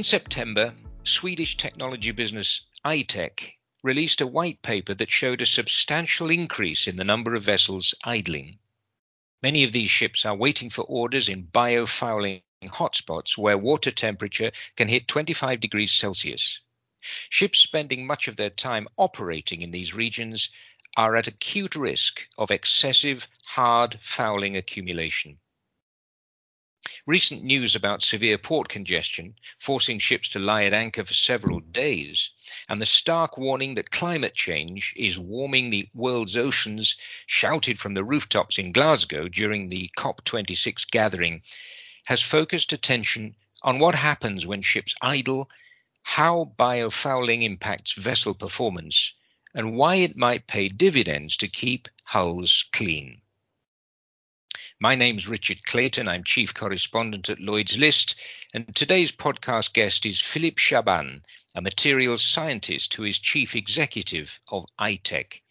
In September, Swedish technology business I-Tech released a white paper that showed a substantial increase in the number of vessels idling. Many of these ships are waiting for orders in biofouling hotspots where water temperature can hit 25 degrees Celsius. Ships spending much of their time operating in these regions are at acute risk of excessive hard fouling accumulation. Recent news about severe port congestion, forcing ships to lie at anchor for several days, and the stark warning that climate change is warming the world's oceans, shouted from the rooftops in Glasgow during the COP26 gathering, has focused attention on what happens when ships idle, how biofouling impacts vessel performance, and why it might pay dividends to keep hulls clean. My name's Richard Clayton. I'm chief correspondent at Lloyd's List, and today's podcast guest is Philip Chaumon, a materials scientist who is chief executive of I-Tech.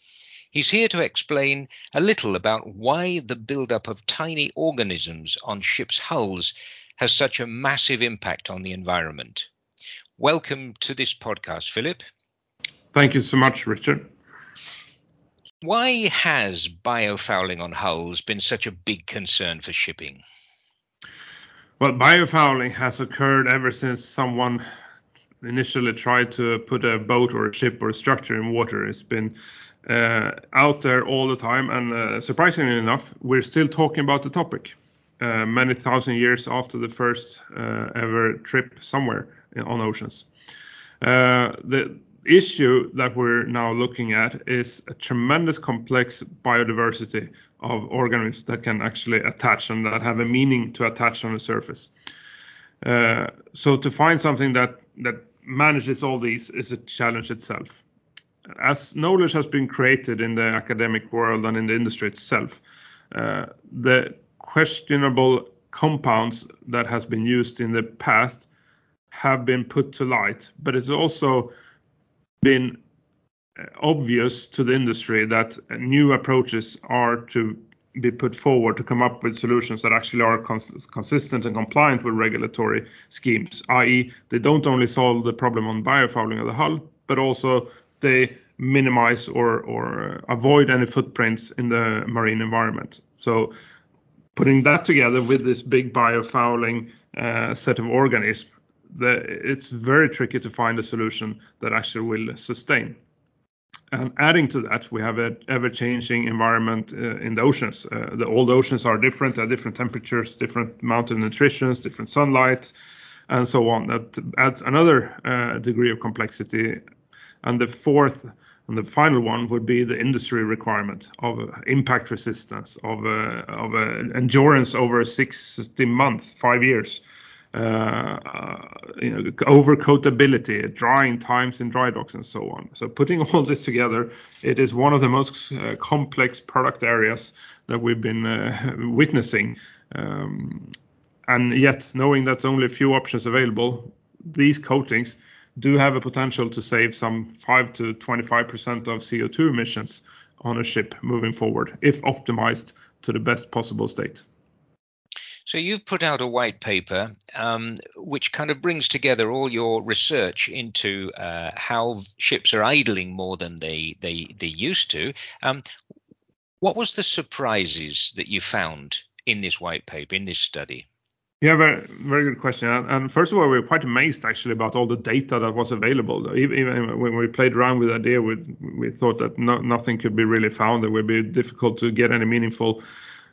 He's here to explain a little about why the buildup of tiny organisms on ships' hulls has such a massive impact on the environment. Welcome to this podcast, Philip. Thank you so much, Richard. Why has biofouling on hulls been such a big concern for shipping? Well, biofouling has occurred ever since someone initially tried to put a boat or a ship or a structure in water. It's been uh, out there all the time, and uh, surprisingly enough, we're still talking about the topic uh, many thousand years after the first uh, ever trip somewhere on oceans. Uh, the issue that we're now looking at is a tremendous complex biodiversity of organisms that can actually attach and that have a meaning to attach on the surface. Uh, so to find something that that manages all these is a challenge itself. As knowledge has been created in the academic world and in the industry itself, uh, the questionable compounds that has been used in the past have been put to light, but it's also been uh, obvious to the industry that new approaches are to be put forward to come up with solutions that actually are cons- consistent and compliant with regulatory schemes, i.e., they don't only solve the problem on biofouling of the hull, but also they minimize or, or avoid any footprints in the marine environment. So, putting that together with this big biofouling uh, set of organisms it's very tricky to find a solution that actually will sustain. And adding to that, we have an ever-changing environment uh, in the oceans. Uh, the old oceans are different at different temperatures, different amount of nutrition, different sunlight, and so on. That adds another uh, degree of complexity. And the fourth and the final one would be the industry requirement of impact resistance, of, uh, of uh, endurance over 60 months, five years uh, you know, overcoatability, drying times in dry docks, and so on. So putting all this together, it is one of the most uh, complex product areas that we've been uh, witnessing. Um, and yet, knowing that's only a few options available, these coatings do have a potential to save some 5 to 25% of CO2 emissions on a ship moving forward if optimized to the best possible state. So you've put out a white paper um, which kind of brings together all your research into uh, how ships are idling more than they they they used to. Um, what was the surprises that you found in this white paper in this study? Yeah, very, very good question. And first of all, we were quite amazed actually about all the data that was available. Even when we played around with the idea, we, we thought that no, nothing could be really found. It would be difficult to get any meaningful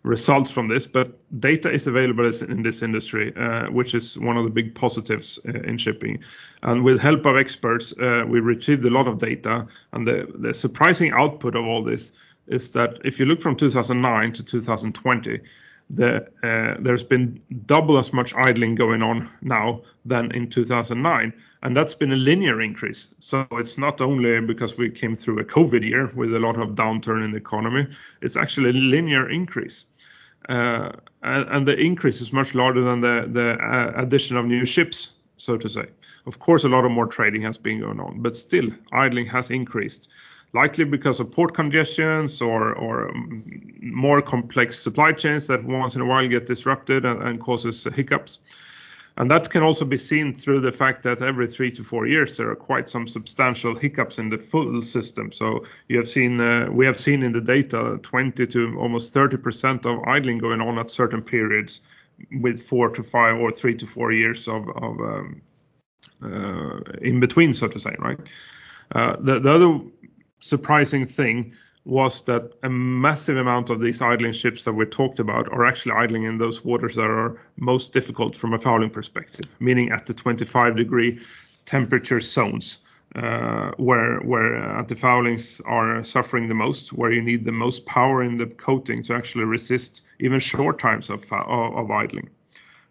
results from this, but data is available in this industry, uh, which is one of the big positives uh, in shipping. And with help of experts, uh, we retrieved a lot of data, and the, the surprising output of all this is that if you look from 2009 to 2020, the, uh, there's been double as much idling going on now than in 2009, and that's been a linear increase. So it's not only because we came through a COVID year with a lot of downturn in the economy; it's actually a linear increase. Uh, and, the increase is much larger than the, the uh, addition of new ships, so to say. Of course, a lot of more trading has been going on, but still, idling has increased likely because of port congestions or, or more complex supply chains that once in a while get disrupted and, and causes hiccups. And that can also be seen through the fact that every three to four years there are quite some substantial hiccups in the full system. So you have seen, uh, we have seen in the data 20 to almost 30% of idling going on at certain periods with four to five or three to four years of, of um, uh, in between, so to say, right? Uh, the, the other surprising thing was that a massive amount of these idling ships that we talked about are actually idling in those waters that are most difficult from a fouling perspective, meaning at the 25 degree temperature zones. Uh, where where anti-foulings are suffering the most, where you need the most power in the coating to actually resist even short times of of, of idling.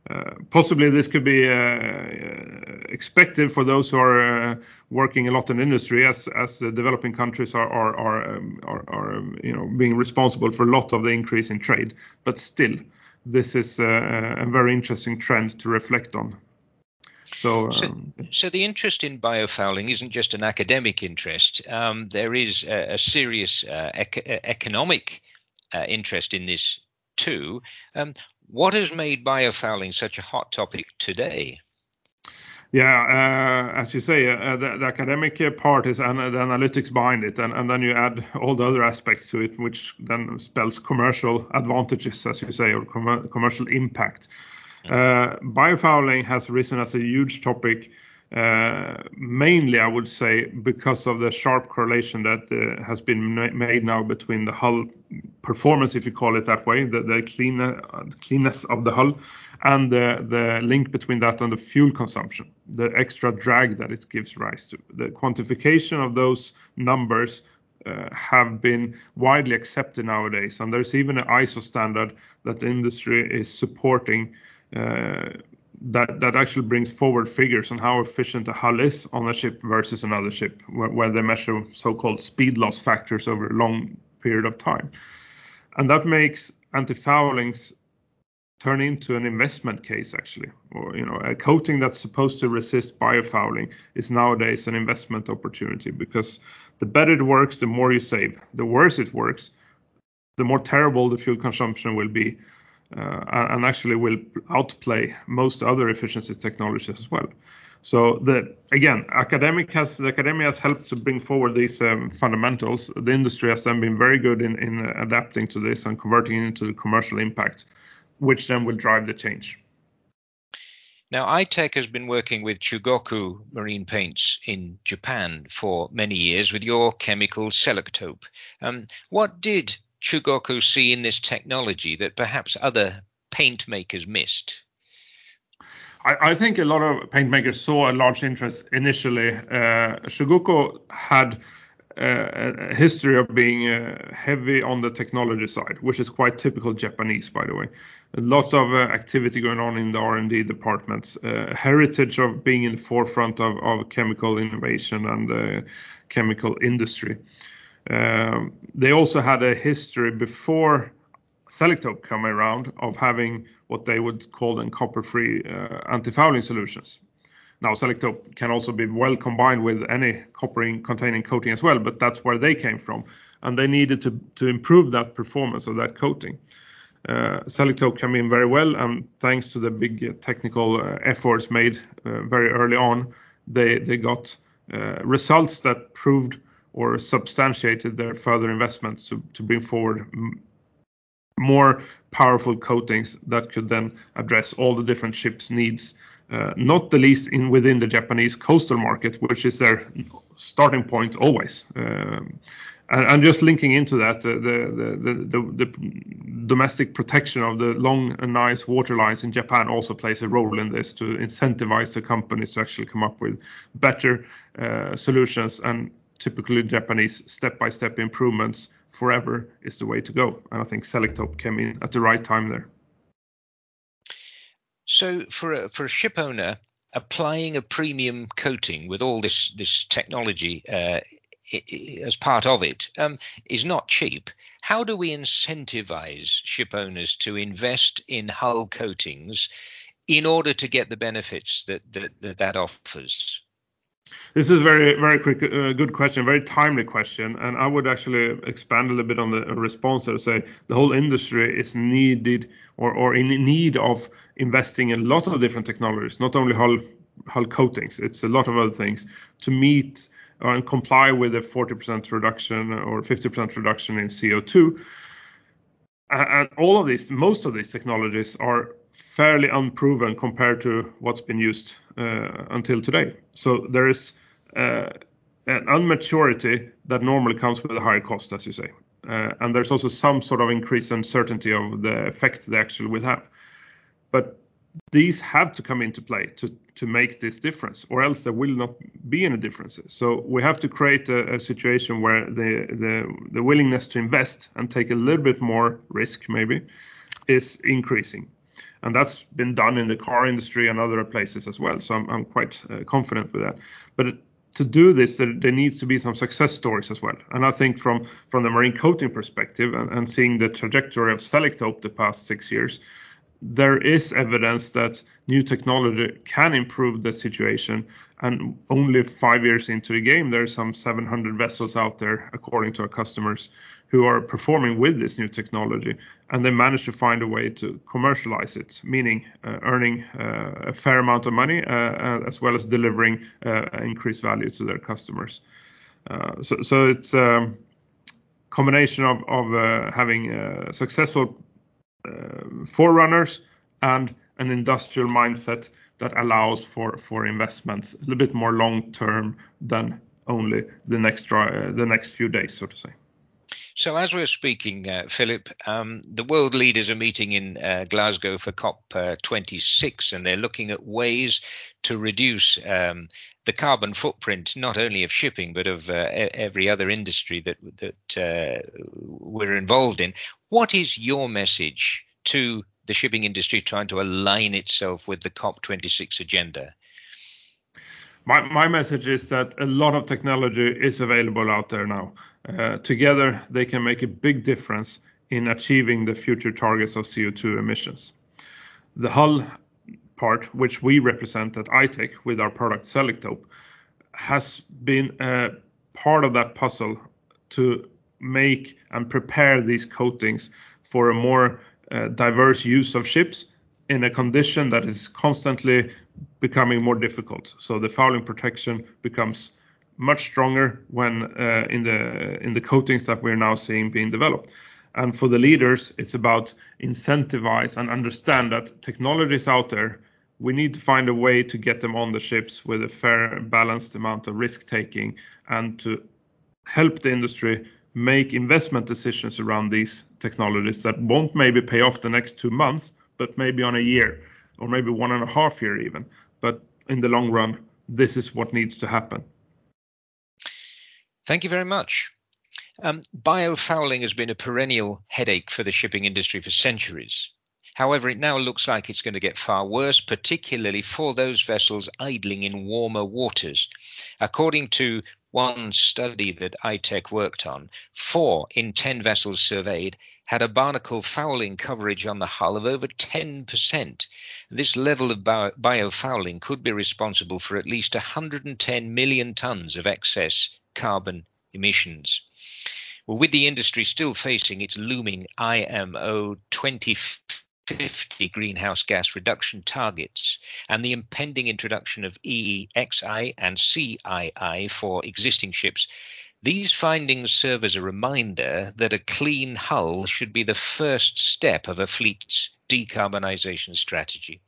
Uh, possibly this could be uh, expected for those who are uh, working a lot in industry, as as the developing countries are are are, um, um, you know being responsible for a lot of the increase in trade. But still, this is a, very interesting trend to reflect on. Um, so, the interest in biofouling isn't just an academic interest. There is a, serious uh, ec- economic uh, interest in this too. What has made biofouling such a hot topic today? Yeah, uh, as you say, uh, the, the, academic part is and the analytics behind it, and, and then you add all the other aspects to it, which then spells commercial advantages, as you say, or com- commercial impact. Uh, biofouling has risen as a huge topic uh, mainly, I would say, because of the sharp correlation that uh, has been made now between the hull performance, if you call it that way, the, the cleaner, cleanness of the hull, and the, the link between that and the fuel consumption, the extra drag that it gives rise to. The quantification of those numbers uh, have been widely accepted nowadays, and there's even an ISO standard that the industry is supporting uh, that that actually brings forward figures on how efficient a hull is on a ship versus another ship, where, where they measure so-called speed loss factors over a long period of time, and that makes anti-foulings turn into an investment case actually or you know a coating that's supposed to resist biofouling is nowadays an investment opportunity because the better it works the more you save the worse it works the more terrible the fuel consumption will be uh, and actually will outplay most other efficiency technologies as well. So the again, academic has the academia has helped to bring forward these um, fundamentals. The industry has then been very good in, in adapting to this and converting it into commercial impact, which then will drive the change. Now, I-Tech has been working with Chugoku Marine Paints in Japan for many years with your chemical Selektope. Um, what did Chugoku see in this technology that perhaps other paint makers missed? I, I think a lot of paint makers saw a large interest initially. Uh, Chugoku had uh, a history of being uh, heavy on the technology side, which is quite typical Japanese, by the way. A lot of uh, activity going on in the R&D departments, uh, heritage of being in the forefront of, of chemical innovation and uh, chemical industry. Um, they also had a history before Selektope came around of having what they would call then copper-free uh, anti-fouling solutions. Now, Selektope can also be well combined with any copper-containing coating as well, but that's where they came from, and they needed to to improve that performance of that coating. Uh, Selektope came in very well, and thanks to the big uh, technical efforts made very early on, they got results that proved or substantiated their further investments to, to bring forward more powerful coatings that could then address all the different ships' needs, uh, not the least in within the Japanese coastal market, which is their starting point always. Um, and, just linking into that, uh, the, domestic protection of the long and nice water lines in Japan also plays a role in this to incentivize the companies to actually come up with better uh, solutions and typically Japanese step-by-step improvements forever is the way to go. And I think Selektope came in at the right time there. So for a, for a ship owner, applying a premium coating with all this this technology uh, as part of it um, is not cheap. How do we incentivize ship owners to invest in hull coatings in order to get the benefits that that, that, that offers? This is very, very quick, uh, good question, very timely question, and I would actually expand a little bit on the response and say the whole industry is needed or, or in need of investing in a lot of different technologies, not only hull hull coatings, it's a lot of other things to meet and comply with a 40% reduction or 50% reduction in CO2. And all of these, most of these technologies are fairly unproven compared to what's been used uh, until today. So there is uh, an unmaturity that normally comes with a higher cost, as you say. Uh, and there's also some sort of increased uncertainty of the effects they actually will have. But these have to come into play to, make this difference, or else there will not be any differences. So we have to create a, situation where the, willingness to invest and take a little bit more risk, maybe, is increasing. And that's been done in the car industry and other places as well. So I'm, I'm quite uh, confident with that. To do this, there, there, needs to be some success stories as well. And I think from from the marine coating perspective and, and seeing the trajectory of Selektope the past six years, there is evidence that new technology can improve the situation. And only five years into the game, there are some 700 vessels out there, according to our customers, who are performing with this new technology, and they managed to find a way to commercialize it, meaning uh, earning uh, a fair amount of money uh, uh as well as delivering uh, increased value to their customers. Uh, so, so it's a um, combination of, of having successful forerunners and an industrial mindset that allows for, investments a little bit more long term than only the next the next few days, so to say. So, as we're speaking, uh, Philip, um, the world leaders are meeting in uh, Glasgow for COP26, uh, and they're looking at ways to reduce um, the carbon footprint not only of shipping but of uh, every other industry that that uh, we're involved in. What is your message to the shipping industry trying to align itself with the COP26 agenda? My, my message is that a lot of technology is available out there now. Uh, together, they can make a big difference in achieving the future targets of CO2 emissions. The hull part, which we represent at I-Tech with our product Selektope, has been a part of that puzzle to make and prepare these coatings for a more uh, diverse use of ships in a condition that is constantly becoming more difficult. So the fouling protection becomes much stronger when uh, in the in the coatings that we're now seeing being developed. And for the leaders, it's about incentivize and understand that technology is out there. We need to find a way to get them on the ships with a fair, balanced amount of risk taking, and to help the industry make investment decisions around these technologies that won't maybe pay off the next two months, but maybe on a year or maybe one and a half year even. But in the long run, this is what needs to happen. Thank you very much. Um, biofouling has been a perennial headache for the shipping industry for centuries. However, it now looks like it's going to get far worse, particularly for those vessels idling in warmer waters. According to one study that I-Tech worked on, four in 10 vessels surveyed had a barnacle fouling coverage on the hull of over 10%. This level of biofouling could be responsible for at least 110 million tons of excess carbon emissions. Well, with the industry still facing its looming IMO 2050 greenhouse gas reduction targets and the impending introduction of EEXI and CII for existing ships, these findings serve as a reminder that a clean hull should be the first step of a fleet's decarbonisation strategy.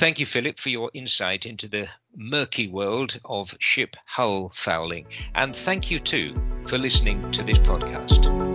Thank you, Philip, for your insight into the murky world of ship hull fouling. And thank you, too, for listening to this podcast.